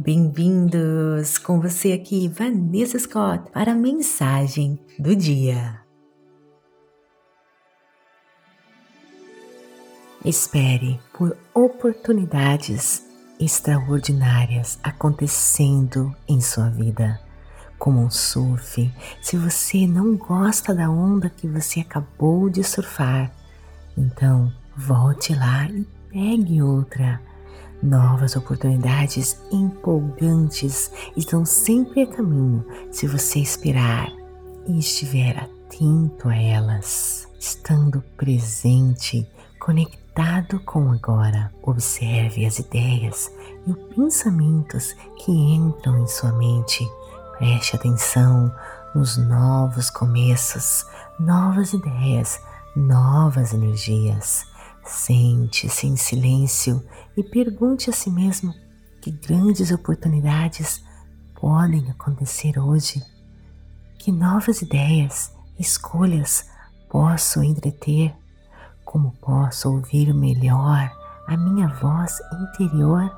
Bem-vindos com você aqui, Vanessa Scott, para a mensagem do dia. Espere por oportunidades extraordinárias acontecendo em sua vida. Como um surf, se você não gosta da onda que você acabou de surfar, então volte lá e pegue outra Novas oportunidades empolgantes estão sempre a caminho se você esperar e estiver atento a elas, estando presente, conectado com agora. Observe as ideias e os pensamentos que entram em sua mente. Preste atenção nos novos começos, novas ideias, novas energias. Sente-se em silêncio e pergunte a si mesmo que grandes oportunidades podem acontecer hoje, que novas ideias, escolhas posso entreter, como posso ouvir melhor a minha voz interior.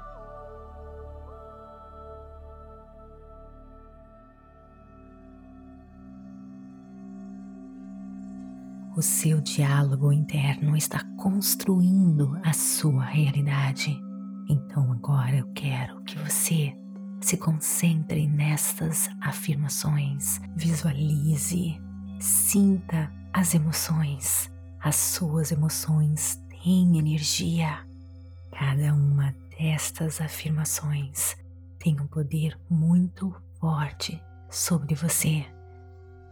O seu diálogo interno está construindo a sua realidade. Então agora eu quero que você se concentre nestas afirmações, visualize, sinta as emoções. As suas emoções têm energia. Cada uma destas afirmações tem um poder muito forte sobre você.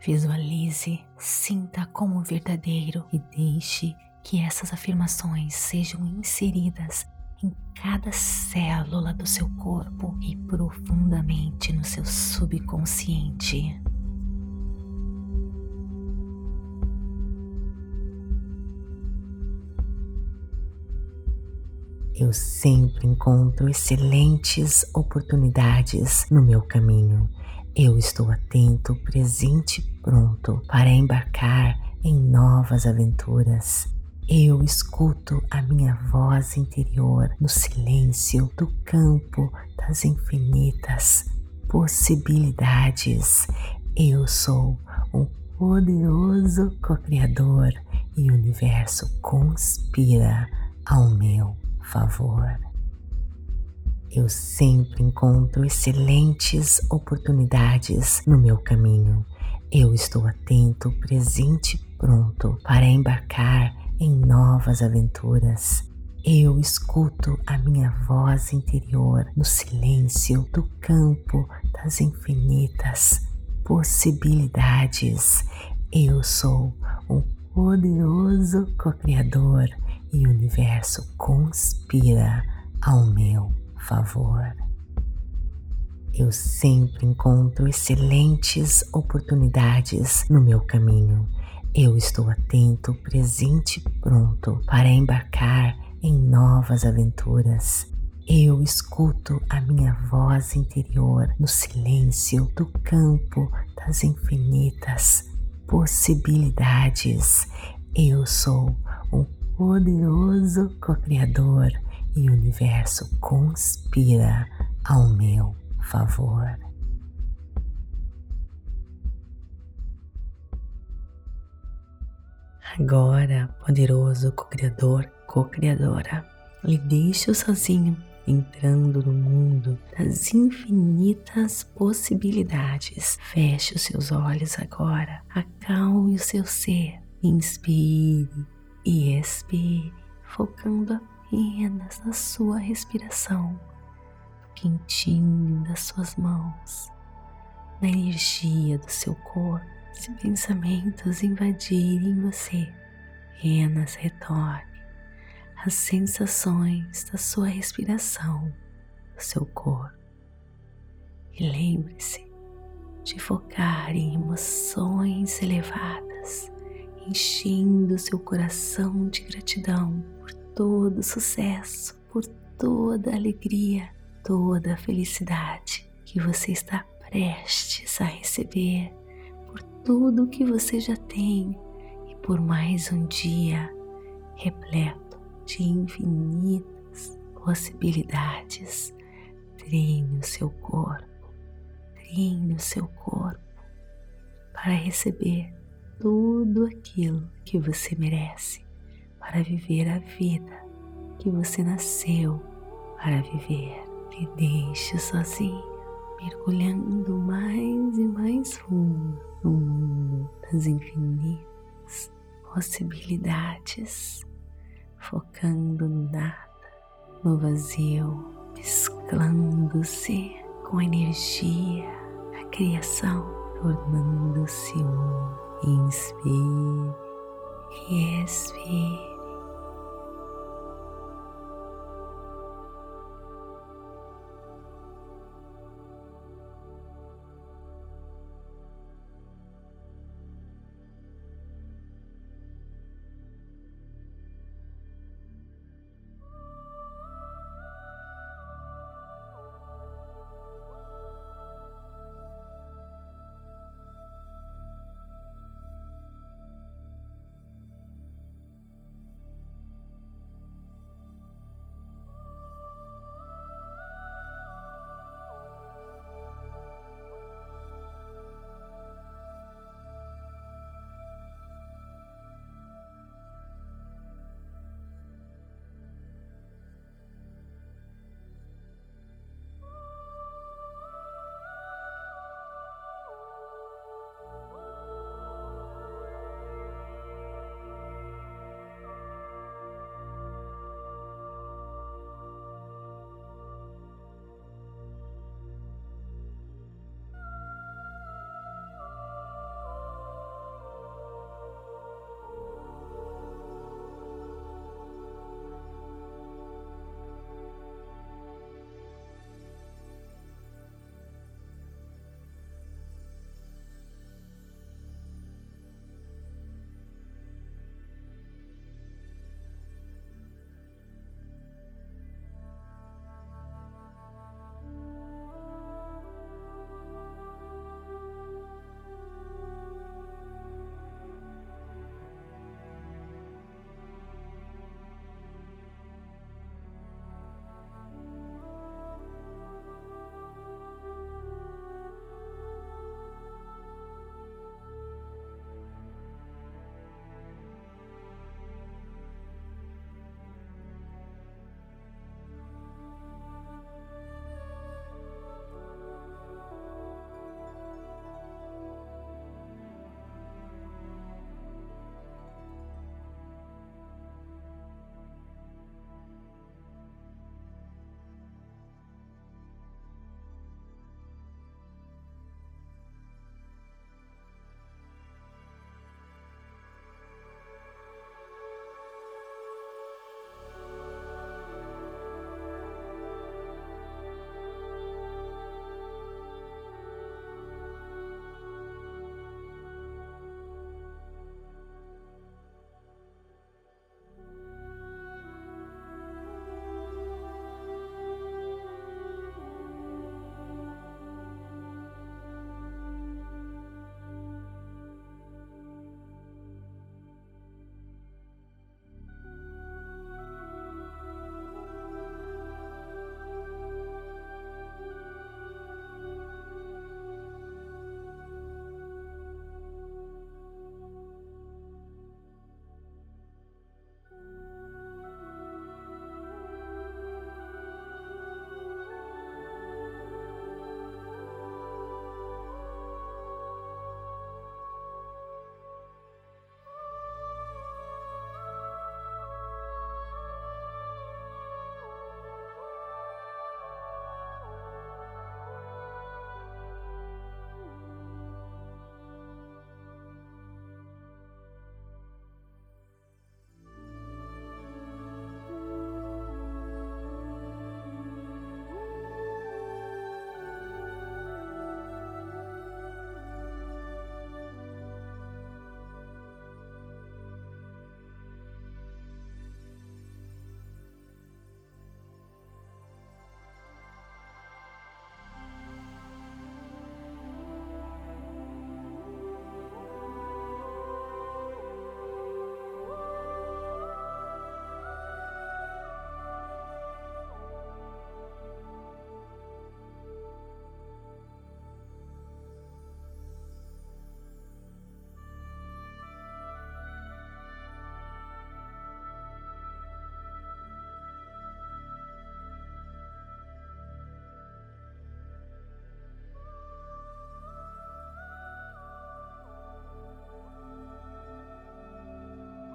Visualize, sinta como verdadeiro e deixe que essas afirmações sejam inseridas em cada célula do seu corpo e profundamente no seu subconsciente. Eu sempre encontro excelentes oportunidades no meu caminho eu estou atento, presente e pronto para embarcar em novas aventuras. Eu escuto a minha voz interior no silêncio do campo das infinitas possibilidades. Eu sou um poderoso co-criador e o universo conspira ao meu favor. Eu sempre encontro excelentes oportunidades no meu caminho. Eu estou atento, presente e pronto para embarcar em novas aventuras. Eu escuto a minha voz interior no silêncio do campo das infinitas possibilidades. Eu sou um poderoso co-criador e o universo conspira ao meu favor. Eu sempre encontro excelentes oportunidades no meu caminho. Eu estou atento, presente e pronto para embarcar em novas aventuras. Eu escuto a minha voz interior no silêncio do campo das infinitas possibilidades. Eu sou um poderoso co-criador e o universo conspira ao meu favor. Agora, poderoso co-criador, co-criadora, lhe deixo sozinho entrando no mundo das infinitas possibilidades. Feche os seus olhos agora, acalme o seu ser, inspire e expire, focando apenas na sua respiração, no quentinho das suas mãos, na energia do seu corpo. Se pensamentos invadirem você, apenas retorne às sensações da sua respiração, do seu corpo. E lembre-se de focar em emoções elevadas, enchendo seu coração de gratidão todo sucesso, por toda alegria, toda felicidade que você está prestes a receber, por tudo que você já tem e por mais um dia repleto de infinitas possibilidades. treine o seu corpo, treine o seu corpo para receber tudo aquilo que você merece, para viver a vida que você nasceu para viver. Me deixe sozinho, mergulhando mais e mais fundo no mundo das infinitas possibilidades, focando no nada, no vazio, mesclando-se com a energia da criação, tornando-se um. Inspire e expire.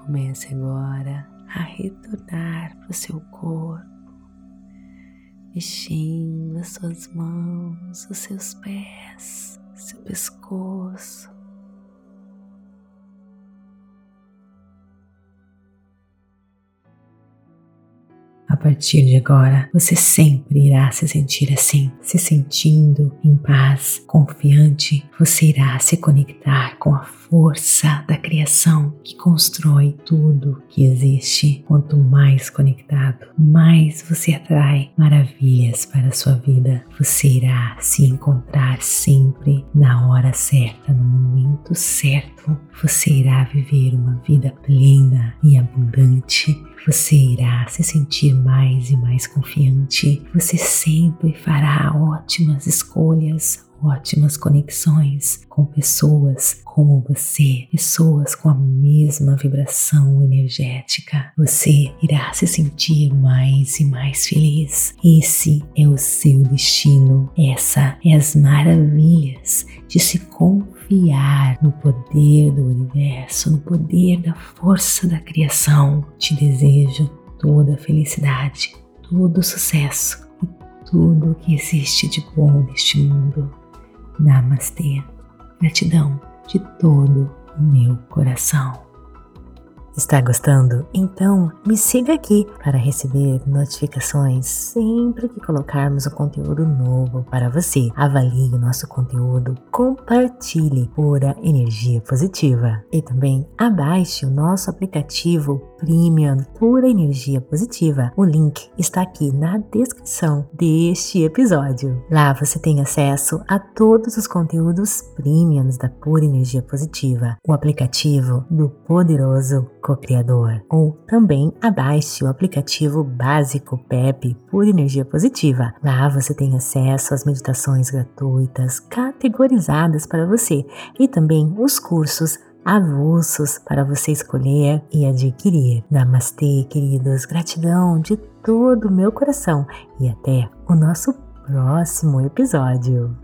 Comece agora a retornar para o seu corpo, mexendo as suas mãos, os seus pés, seu pescoço. Partir de agora, você sempre irá se sentir assim, se sentindo em paz, confiante. Você irá se conectar com a força da criação que constrói tudo que existe. Quanto mais conectado, mais você atrai maravilhas para a sua vida. Você irá se encontrar sempre na hora certa, no momento certo. Você irá viver uma vida plena e abundante você irá se sentir mais e mais confiante. Você sempre fará ótimas escolhas, ótimas conexões com pessoas como você, pessoas com a mesma vibração energética. Você irá se sentir mais e mais feliz. Esse é o seu destino. Essa é as maravilhas de se confiar no poder do universo, no poder da força da criação. Te desejo toda a felicidade, todo o sucesso e tudo o que existe de bom neste mundo. Namastê. Gratidão de todo o meu coração. Está gostando? Então me siga aqui para receber notificações sempre que colocarmos um conteúdo novo para você. Avalie o nosso conteúdo, compartilhe pura energia positiva e também abaixe o nosso aplicativo Premium Pura Energia Positiva. O link está aqui na descrição deste episódio. Lá você tem acesso a todos os conteúdos premiums da Pura Energia Positiva, o aplicativo do poderoso co-criador. Ou também abaixe o aplicativo básico PEP por energia positiva. Lá você tem acesso às meditações gratuitas categorizadas para você e também os cursos avulsos para você escolher e adquirir. Namastê, queridos. Gratidão de todo o meu coração e até o nosso próximo episódio.